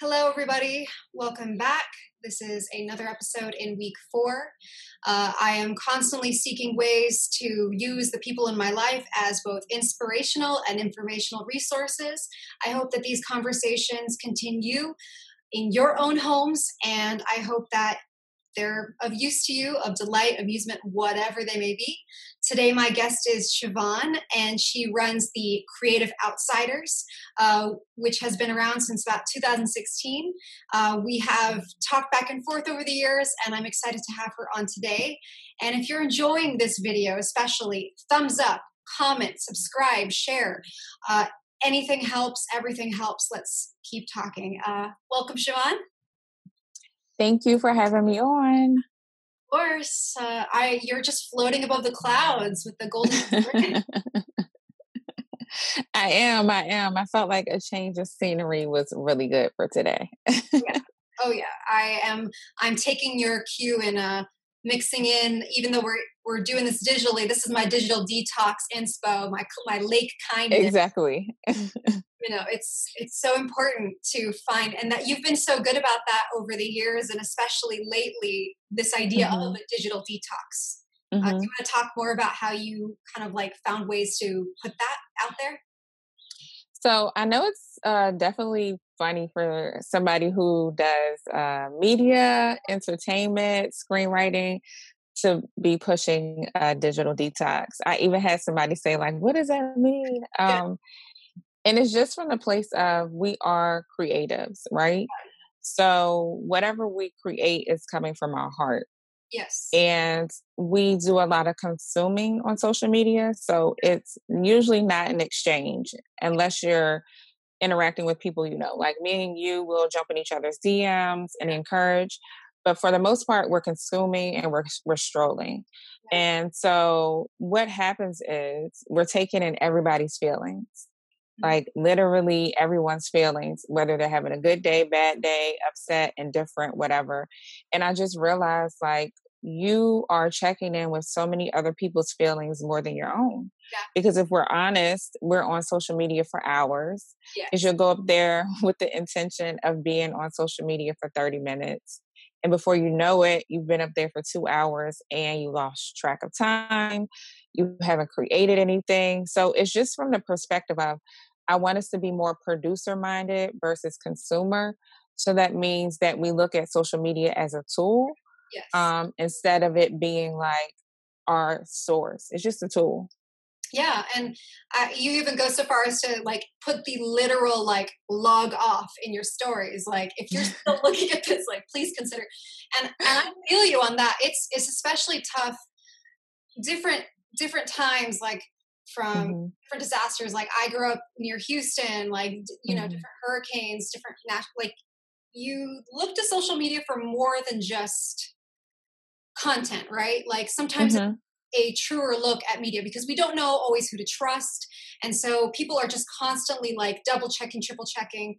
Hello, everybody. Welcome back. This is another episode in week four. Uh, I am constantly seeking ways to use the people in my life as both inspirational and informational resources. I hope that these conversations continue in your own homes, and I hope that they're of use to you, of delight, amusement, whatever they may be. Today, my guest is Siobhan, and she runs the Creative Outsiders, uh, which has been around since about 2016. Uh, we have talked back and forth over the years, and I'm excited to have her on today. And if you're enjoying this video, especially, thumbs up, comment, subscribe, share. Uh, anything helps, everything helps. Let's keep talking. Uh, welcome, Siobhan. Thank you for having me on. Of course, uh, I you're just floating above the clouds with the golden. I am. I am. I felt like a change of scenery was really good for today. yeah. Oh yeah, I am. I'm taking your cue and uh, mixing in. Even though we're we're doing this digitally, this is my digital detox inspo, my my lake kindness. Exactly. you know it's it's so important to find and that you've been so good about that over the years and especially lately this idea mm-hmm. of a digital detox mm-hmm. uh, do you want to talk more about how you kind of like found ways to put that out there so i know it's uh, definitely funny for somebody who does uh, media entertainment screenwriting to be pushing a digital detox. I even had somebody say, like, what does that mean? Um, and it's just from the place of we are creatives, right? So whatever we create is coming from our heart. Yes. And we do a lot of consuming on social media. So it's usually not an exchange unless you're interacting with people you know. Like me and you will jump in each other's DMs and encourage. But for the most part, we're consuming and we're we're strolling. And so what happens is we're taking in everybody's feelings mm-hmm. like literally everyone's feelings, whether they're having a good day, bad day, upset, indifferent, whatever. And I just realized like you are checking in with so many other people's feelings more than your own. Yeah. Because if we're honest, we're on social media for hours. Yes. Is you'll go up there with the intention of being on social media for 30 minutes. And before you know it, you've been up there for two hours and you lost track of time. You haven't created anything. So it's just from the perspective of I want us to be more producer minded versus consumer. So that means that we look at social media as a tool yes. um, instead of it being like our source. It's just a tool. Yeah, and uh, you even go so far as to like put the literal like log off in your stories. Like if you're still looking at this, like please consider. And and I feel you on that. It's it's especially tough. Different different times like from mm-hmm. different disasters. Like I grew up near Houston, like you know, mm-hmm. different hurricanes, different like you look to social media for more than just content, right? Like sometimes mm-hmm. A truer look at media because we don't know always who to trust, and so people are just constantly like double checking, triple checking.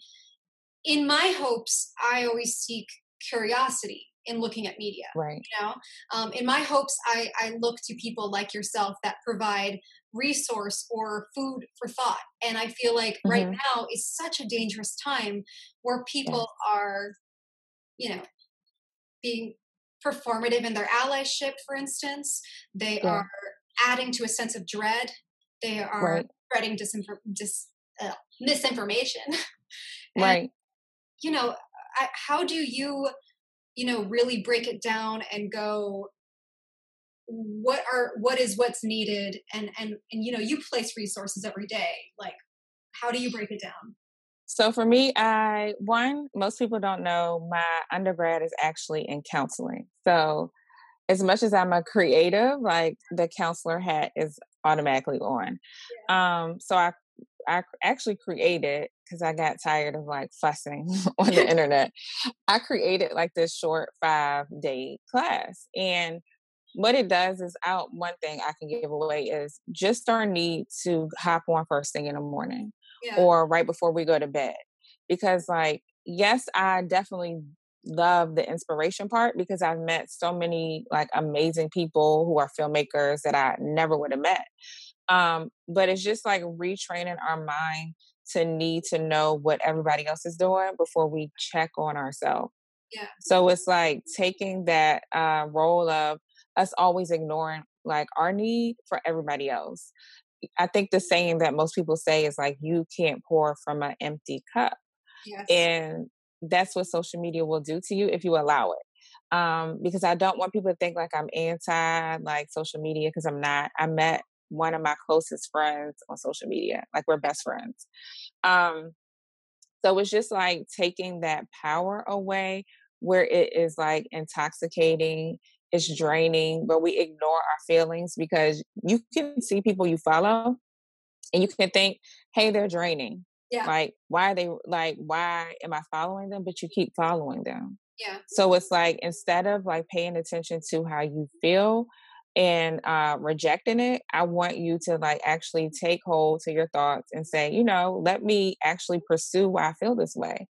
In my hopes, I always seek curiosity in looking at media right you know um, in my hopes I, I look to people like yourself that provide resource or food for thought. And I feel like mm-hmm. right now is such a dangerous time where people are, you know, being performative in their allyship, for instance. They yeah. are adding to a sense of dread. They are right. spreading disinfor- dis, uh, misinformation. and, right. You know, I, how do you, you know, really break it down and go, what are what is what's needed and and and you know you place resources every day like how do you break it down so for me i one most people don't know my undergrad is actually in counseling so as much as i'm a creative like the counselor hat is automatically on yeah. um so i I actually created because I got tired of like fussing on the internet. I created like this short five day class. And what it does is out one thing I can give away is just our need to hop on first thing in the morning yeah. or right before we go to bed. Because like, yes, I definitely love the inspiration part because I've met so many like amazing people who are filmmakers that I never would have met. Um, but it's just like retraining our mind to need to know what everybody else is doing before we check on ourselves. Yeah. So it's like taking that uh, role of us always ignoring like our need for everybody else. I think the saying that most people say is like, you can't pour from an empty cup. Yes. And that's what social media will do to you if you allow it. Um, because I don't want people to think like I'm anti like social media because I'm not. I met one of my closest friends on social media, like we're best friends. Um, so it's just like taking that power away where it is like intoxicating, it's draining, but we ignore our feelings because you can see people you follow and you can think, hey, they're draining. Yeah. Like, why are they like, why am I following them? But you keep following them. Yeah. So it's like instead of like paying attention to how you feel and uh rejecting it, I want you to like actually take hold to your thoughts and say, you know, let me actually pursue why I feel this way.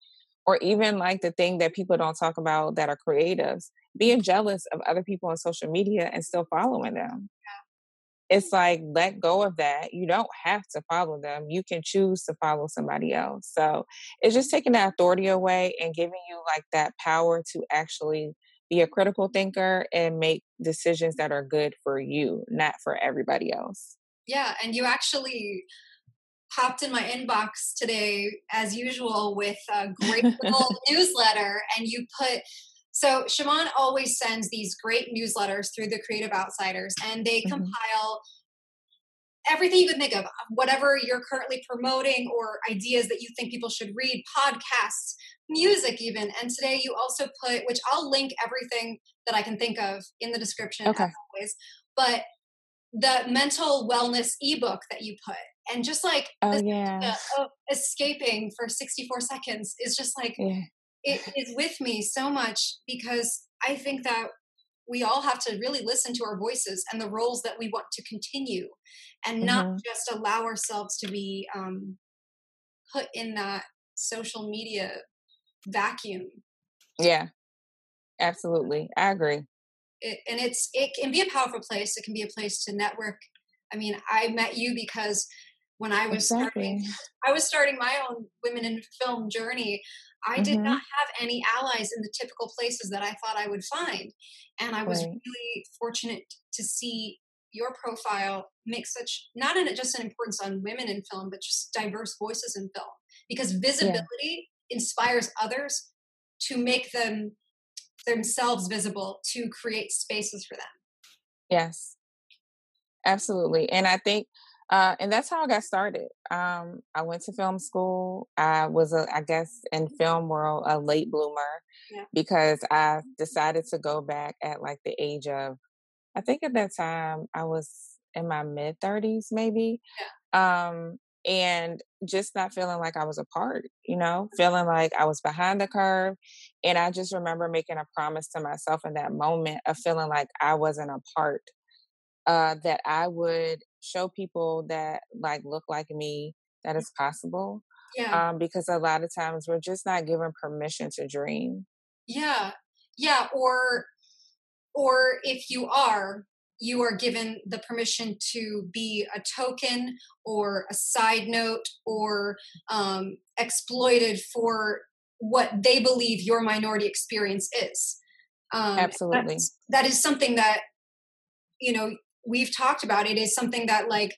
Or even like the thing that people don't talk about that are creatives, being jealous of other people on social media and still following them. Yeah it's like let go of that. You don't have to follow them. You can choose to follow somebody else. So it's just taking that authority away and giving you like that power to actually be a critical thinker and make decisions that are good for you, not for everybody else. Yeah, and you actually popped in my inbox today as usual with a great little newsletter and you put so Siobhan always sends these great newsletters through the Creative Outsiders, and they mm-hmm. compile everything you can think of, whatever you're currently promoting or ideas that you think people should read, podcasts, music, even. And today you also put, which I'll link everything that I can think of in the description okay. as always, but the mental wellness ebook that you put. And just like oh, yeah. escaping for 64 seconds is just like yeah it is with me so much because I think that we all have to really listen to our voices and the roles that we want to continue and mm-hmm. not just allow ourselves to be um, put in that social media vacuum. Yeah, absolutely. I agree. It, and it's it can be a powerful place. It can be a place to network. I mean, I met you because when I was exactly. starting, I was starting my own women in film journey. I did mm-hmm. not have any allies in the typical places that I thought I would find. And I was right. really fortunate to see your profile make such not in just an importance on women in film, but just diverse voices in film. Because visibility yeah. inspires others to make them themselves visible to create spaces for them. Yes. Absolutely. And I think uh, and that's how I got started. Um, I went to film school. I was, a, I guess, in film world, a late bloomer yeah. because I decided to go back at like the age of, I think at that time I was in my mid 30s, maybe. Yeah. Um, and just not feeling like I was a part, you know, feeling like I was behind the curve. And I just remember making a promise to myself in that moment of feeling like I wasn't a part uh, that I would show people that like look like me that it's possible. Yeah. Um, because a lot of times we're just not given permission to dream. Yeah. Yeah. Or or if you are, you are given the permission to be a token or a side note or um, exploited for what they believe your minority experience is. Um, Absolutely. That is something that, you know, we've talked about it is something that like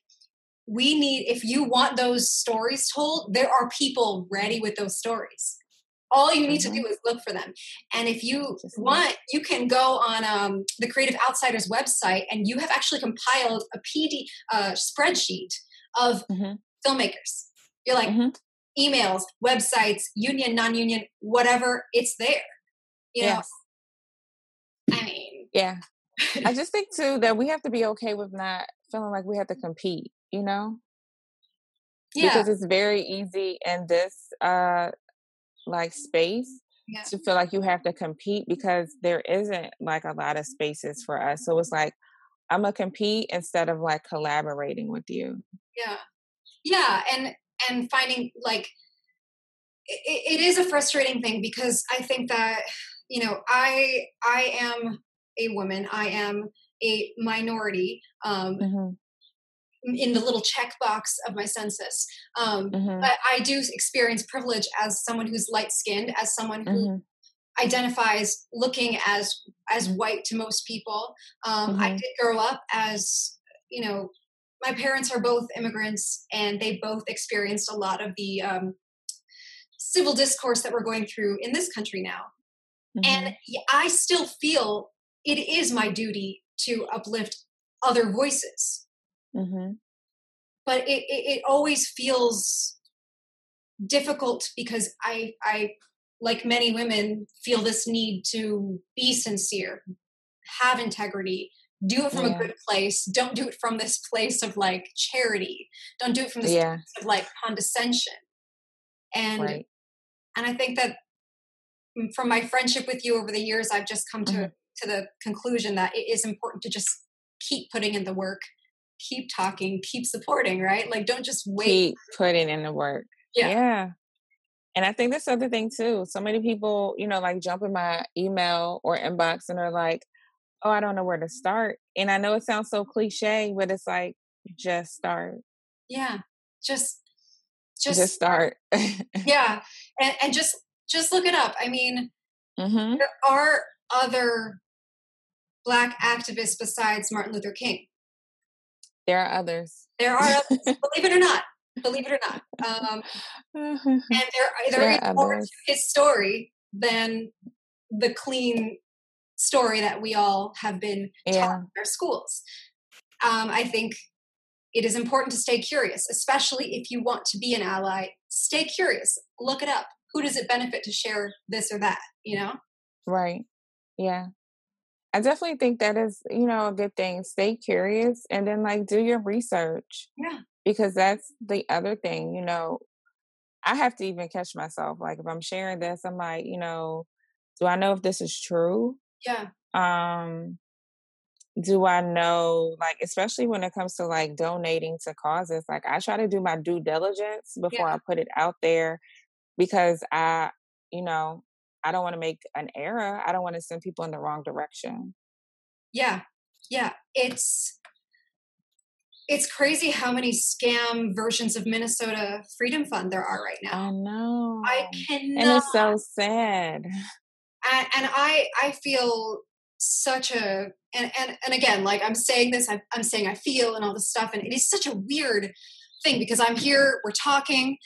we need if you want those stories told there are people ready with those stories all you need mm-hmm. to do is look for them and if you want you can go on um, the creative outsiders website and you have actually compiled a pd uh, spreadsheet of mm-hmm. filmmakers you're like mm-hmm. emails websites union non-union whatever it's there you know yes. i mean yeah I just think too that we have to be okay with not feeling like we have to compete, you know? Yeah. Because it's very easy in this uh like space yeah. to feel like you have to compete because there isn't like a lot of spaces for us. So it's like I'm gonna compete instead of like collaborating with you. Yeah. Yeah, and and finding like it, it is a frustrating thing because I think that you know I I am a woman. I am a minority. Um, mm-hmm. in the little checkbox of my census. Um, Mhm. but I do experience privilege as someone who's light skinned, as someone who Mhm. identifies looking as as white to most people. Um, I Mhm. did grow up as you know, my parents are both immigrants, and they both experienced a lot of the um, civil discourse that we're going through in this country now. And I still feel it is my duty to uplift other voices, Mhm. but it, it, it always feels difficult because I, I, like many women, feel this need to be sincere, have integrity, do it from Yeah. a good place. Don't do it from this place of like charity. Don't do it from this Yeah. place of like condescension. And Right. and I think that mm, from my friendship with you over the years, I've just come to Mhm. To the conclusion that it is important to just keep putting in the work, keep talking, keep supporting. Right? Like, don't just wait. Keep putting in the work. Yeah. Yeah. And I think that's the other thing too. So many people, you know, like jump in my email or inbox and are like, oh, I don't know where to start. And I know it sounds so cliche, but it's like, just start. Yeah, just Just, just, start. yeah, and and just just look it up. I mean, hmm there are other black activists besides Martin Luther King. There are others. There are others, believe it or not. Believe it or not. Um, and there, there There is are more to his story than the clean story that we all have been taught yeah. in our schools. Um, I think it is important to stay curious, especially if you want to be an ally. Stay curious. Look it up. Who does it benefit to share this or that? You know? Right. Yeah. I definitely think that is, you know, a good thing. Stay curious and then like do your research Yeah. because that's the other thing, you know. I have to even catch myself. Like if I'm sharing this, I'm like, you know, do I know if this is true? Yeah. Um do I know like especially when it comes to like donating to causes, like I try to do my due diligence before Yeah. I put it out there because I, you know, I don't want to make an error. I don't want to send people in the wrong direction. Yeah. Yeah. It's it's crazy how many scam versions of Minnesota Freedom Fund there are right now. I know. I cannot. and it's so sad. and, and I I feel such a and and and again like I'm saying this I, I'm saying I feel and all this stuff and it is such a weird thing because I'm here we're talking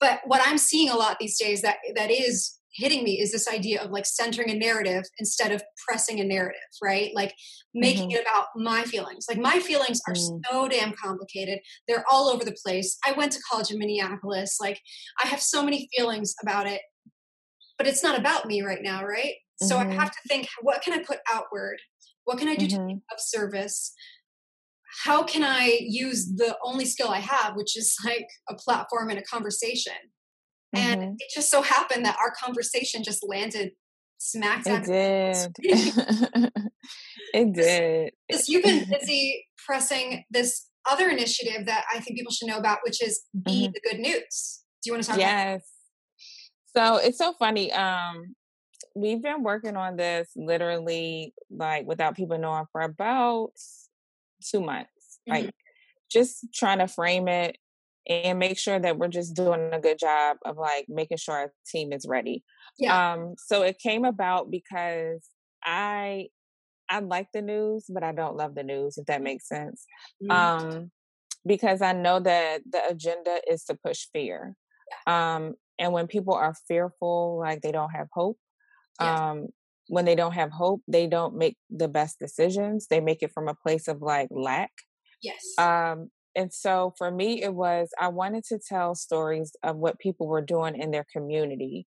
but what I'm seeing a lot these days that that is hitting me is this idea of like centering a narrative instead of pressing a narrative right like making it about my feelings like my feelings are Mm. so damn complicated they're all over the place I went to college in Minneapolis like I have so many feelings about it but it's not about me right now, right? So Mhm. I have to think, what can I put outward? What can I do to Mhm. be of service? How can I use the only skill I have, which is like a platform and a conversation? And Mhm. it just so happened that our conversation just landed smack dab. It did. it did. Because you've been busy pressing this other initiative that I think people should know about, which is Be Mhm. the Good News. Do you want to talk about Yes. So it's so funny. Um, we've been working on this literally like without people knowing for about two months. Mhm. Like just trying to frame it and make sure that we're just doing a good job of like making sure our team is ready. Yeah. Um, so it came about because I I like the news, but I don't love the news, if that makes sense. Mhm. Um, because I know that the agenda is to push fear. Um, and when people are fearful, like they don't have hope. Yes. Um, when they don't have hope, they don't make the best decisions. They make it from a place of like lack. yes. Um, and so for me, it was I wanted to tell stories of what people were doing in their community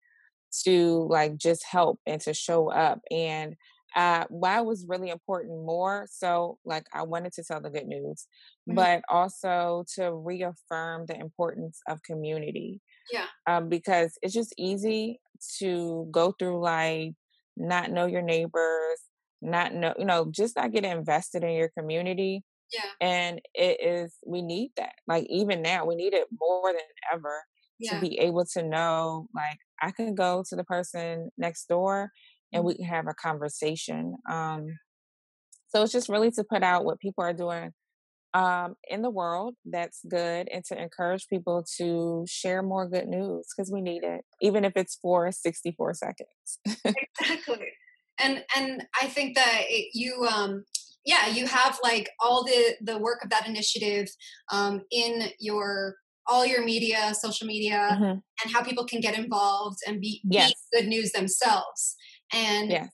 to like just help and to show up. And uh, why was really important more so like I wanted to tell the good news, Mhm. but also to reaffirm the importance of community. Yeah. Um, because it's just easy to go through life, not know your neighbors, not know, you know, just not get invested in your community yeah. and it is we need that like even now we need it more than ever Yeah. to be able to know like i can go to the person next door and we can have a conversation um so it's just really to put out what people are doing um, in the world that's good and to encourage people to share more good news because we need it, even if it's for 64 seconds. exactly. And and I think that it, you um yeah, you have like all the the work of that initiative um in your all your media, social media, mm-hmm. and how people can get involved and be, yes. be good news themselves. And yes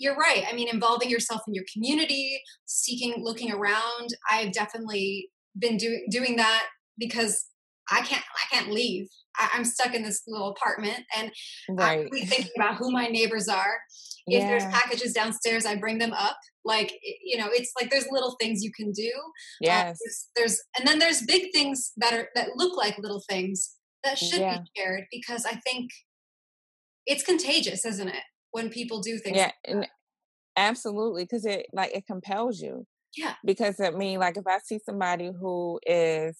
you're right. I mean, involving yourself in your community, seeking, looking around. I've definitely been doing doing that because I can't I can't leave. I, am stuck in this little apartment, and right. I'm really thinking about who my neighbors are. If yeah. there's packages downstairs, I bring them up. Like you know, it's like there's little things you can do. Um, yes. Um, there's, there's, and then there's big things that are that look like little things that should yeah. be shared because I think it's contagious, isn't it? when people do things. Yeah, like absolutely, because it like it compels you. Yeah. Because I mean, like if I see somebody who is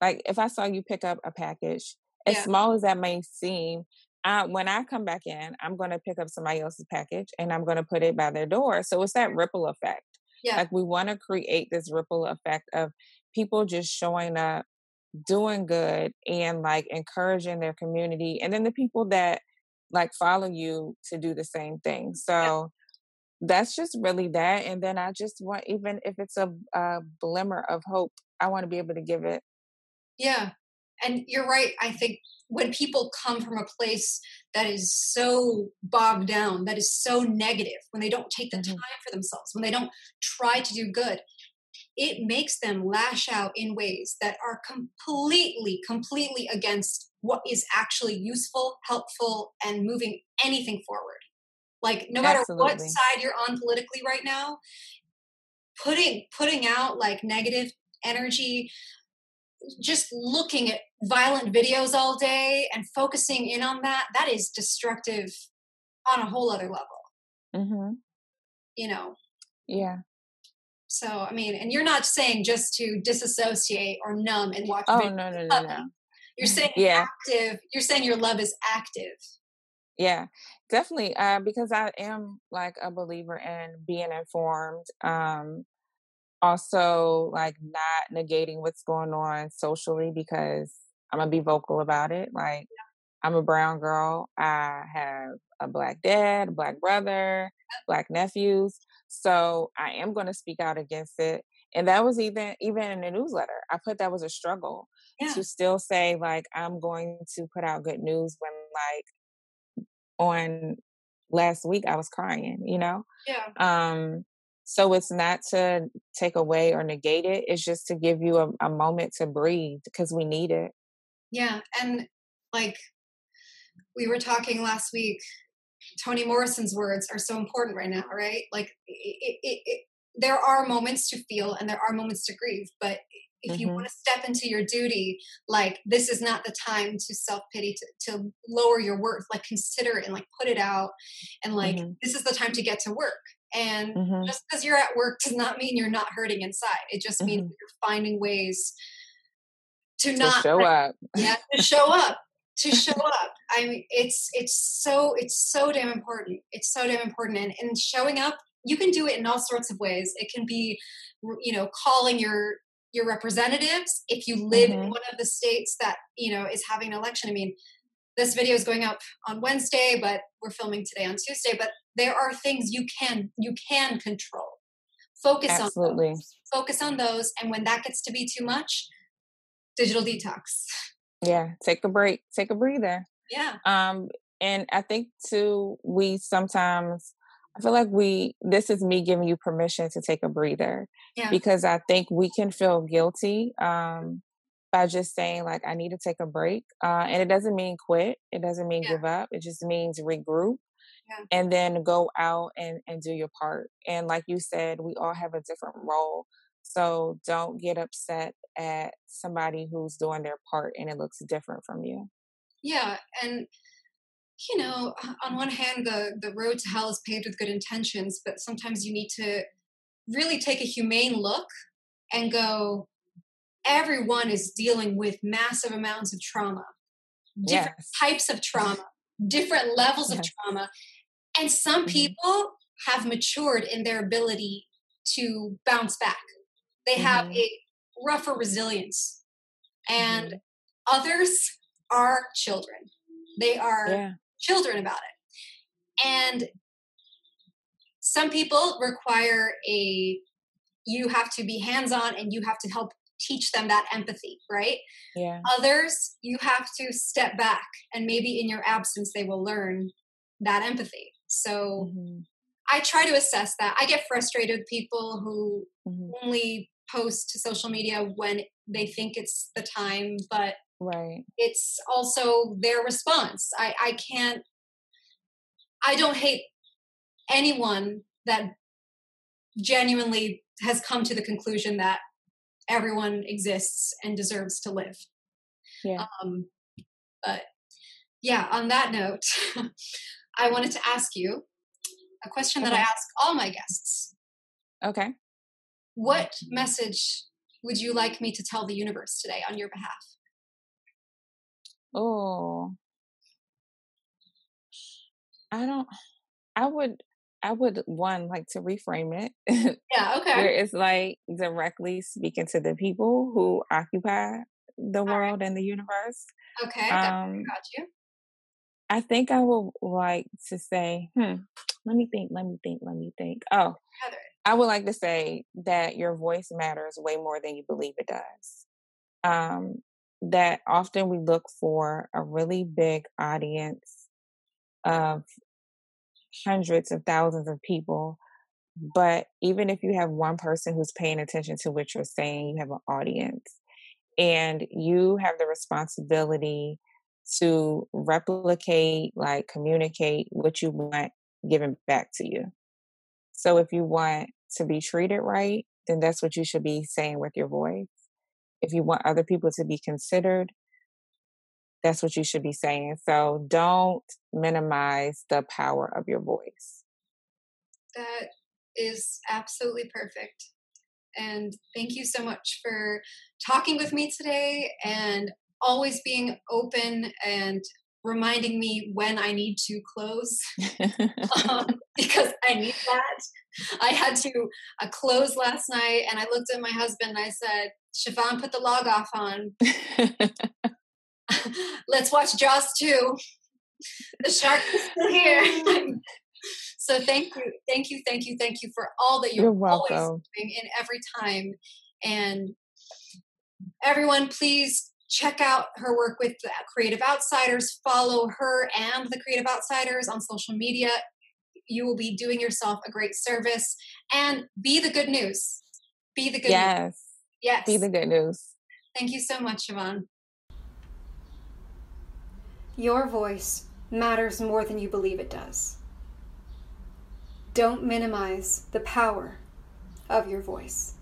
like, if I saw you pick up a package, as yeah. small as that may seem, When I come back in, I'm going to pick up somebody else's package and I'm going to put it by their door. So it's that ripple effect. Yeah. Like we want to create this ripple effect of people just showing up, doing good, and like encouraging their community, and then the people that like follow you to do the same thing. So yeah. that's just really that. And then I just want, even if it's a, a glimmer of hope, I want to be able to give it. Yeah. And you're right. I think when people come from a place that is so bogged down, that is so negative, when they don't take the mm-hmm. time for themselves, when they don't try to do good, it makes them lash out in ways that are completely, completely against what is actually useful, helpful, and moving anything forward. Like no matter Absolutely. what side you're on politically right now, putting putting out like negative energy, just looking at violent videos all day and focusing in on that, that is destructive on a whole other level. Mm-hmm. You know. Yeah. So I mean, and you're not saying just to disassociate or numb and watch. Oh no no no no. You're saying yeah. active. You're saying your love is active. Yeah, definitely. Uh, because I am like a believer in being informed. Um, also, like not negating what's going on socially because I'm gonna be vocal about it. Like, I'm a brown girl. I have a black dad, a black brother, black nephews. So I am to speak out against it. And that was even even in the newsletter. I put that was a struggle yeah. to still say like I'm going to put out good news when like on last week I was crying, you know? Yeah. Um so it's not to take away or negate it. It's just to give you a, a moment to breathe because we need it. Yeah. And like we were talking last week, Toni Morrison's words are so important right now, right? Like it, it, it, there are moments to feel and there are moments to grieve, but if mm-hmm. you want to step into your duty like this is not the time to self-pity to, to lower your worth like consider it and like put it out and like mm-hmm. this is the time to get to work and mm-hmm. just because you're at work does not mean you're not hurting inside. It just means mm-hmm. you're finding ways to, to not show up. Yeah to show up to show up. I mean it's it's so it's so damn important. It's so damn important. And, and showing up you can do it in all sorts of ways. It can be you know calling your your representatives. If you live mm-hmm. in one of the states that you know is having an election i mean this video is going up on wednesday but we're filming today on tuesday but there are things you can you can control. Focus Absolutely. on those. Focus on those and when that gets to be too much digital detox. Yeah take a break take a breather. Yeah. Um and i think too we sometimes I feel like we, this is me giving you permission to take a breather yeah. because I think we can feel guilty um, by just saying, like, I need to take a break. Uh, and it doesn't mean quit, it doesn't mean yeah. give up, it just means regroup yeah. and then go out and, and do your part. And like you said, we all have a different role. So don't get upset at somebody who's doing their part and it looks different from you. Yeah. And you know, on one hand, the, the road to hell is paved with good intentions, but sometimes you need to really take a humane look and go, everyone is dealing with massive amounts of trauma, different yes. types of trauma, different levels yes. of trauma. And some mm-hmm. people have matured in their ability to bounce back. They mm-hmm. have a rougher resilience. And mm-hmm. others are children. They are yeah. children about it. And some people require a you have to be hands on and you have to help teach them that empathy, right? Yeah. Others, you have to step back and maybe in your absence, they will learn that empathy. So mm-hmm. I try to assess that. I get frustrated with people who mm-hmm. only post to social media when they think it's the time, but right. it's also their response. I, I can't, I don't hate anyone that genuinely has come to the conclusion that everyone exists and deserves to live. Yeah. Um, but yeah, on that note, I wanted to ask you a question okay. that I ask all my guests. Okay. What message would you like me to tell the universe today on your behalf? Oh, I don't, I would I would one like to reframe it. Yeah, okay. where it's like directly speaking to the people who occupy the All world right. and the universe. Okay, um, got you. I think I would like to say, hmm, let me think, let me think, let me think. Oh, Heather. I would like to say that your voice matters way more than you believe it does. Um, that often we look for a really big audience of hundreds of thousands of people. But even if you have one person who's paying attention to what you're saying, you have an audience. And you have the responsibility to replicate, like communicate what you want given back to you. So if you want to be treated right, then that's what you should be saying with your voice. If you want other people to be considered, that's what you should be saying. So don't minimize the power of your voice. That is absolutely perfect. And thank you so much for talking with me today and always being open and reminding me when I need to close um, because I need that. I had to uh, close last night and I looked at my husband and I said, Siobhan, put the log off on. let's watch Jaws 2. The shark is still here. so thank you, thank you, thank you, thank you for all that you're, you're always doing in every time. And everyone, please check out her work with the Creative Outsiders. Follow her and the Creative Outsiders on social media. You will be doing yourself a great service. And be the good news. Be the good yes. news. Yes. Be the good news. Thank you so much, Siobhan. Your voice matters more than you believe it does. Don't minimize the power of your voice.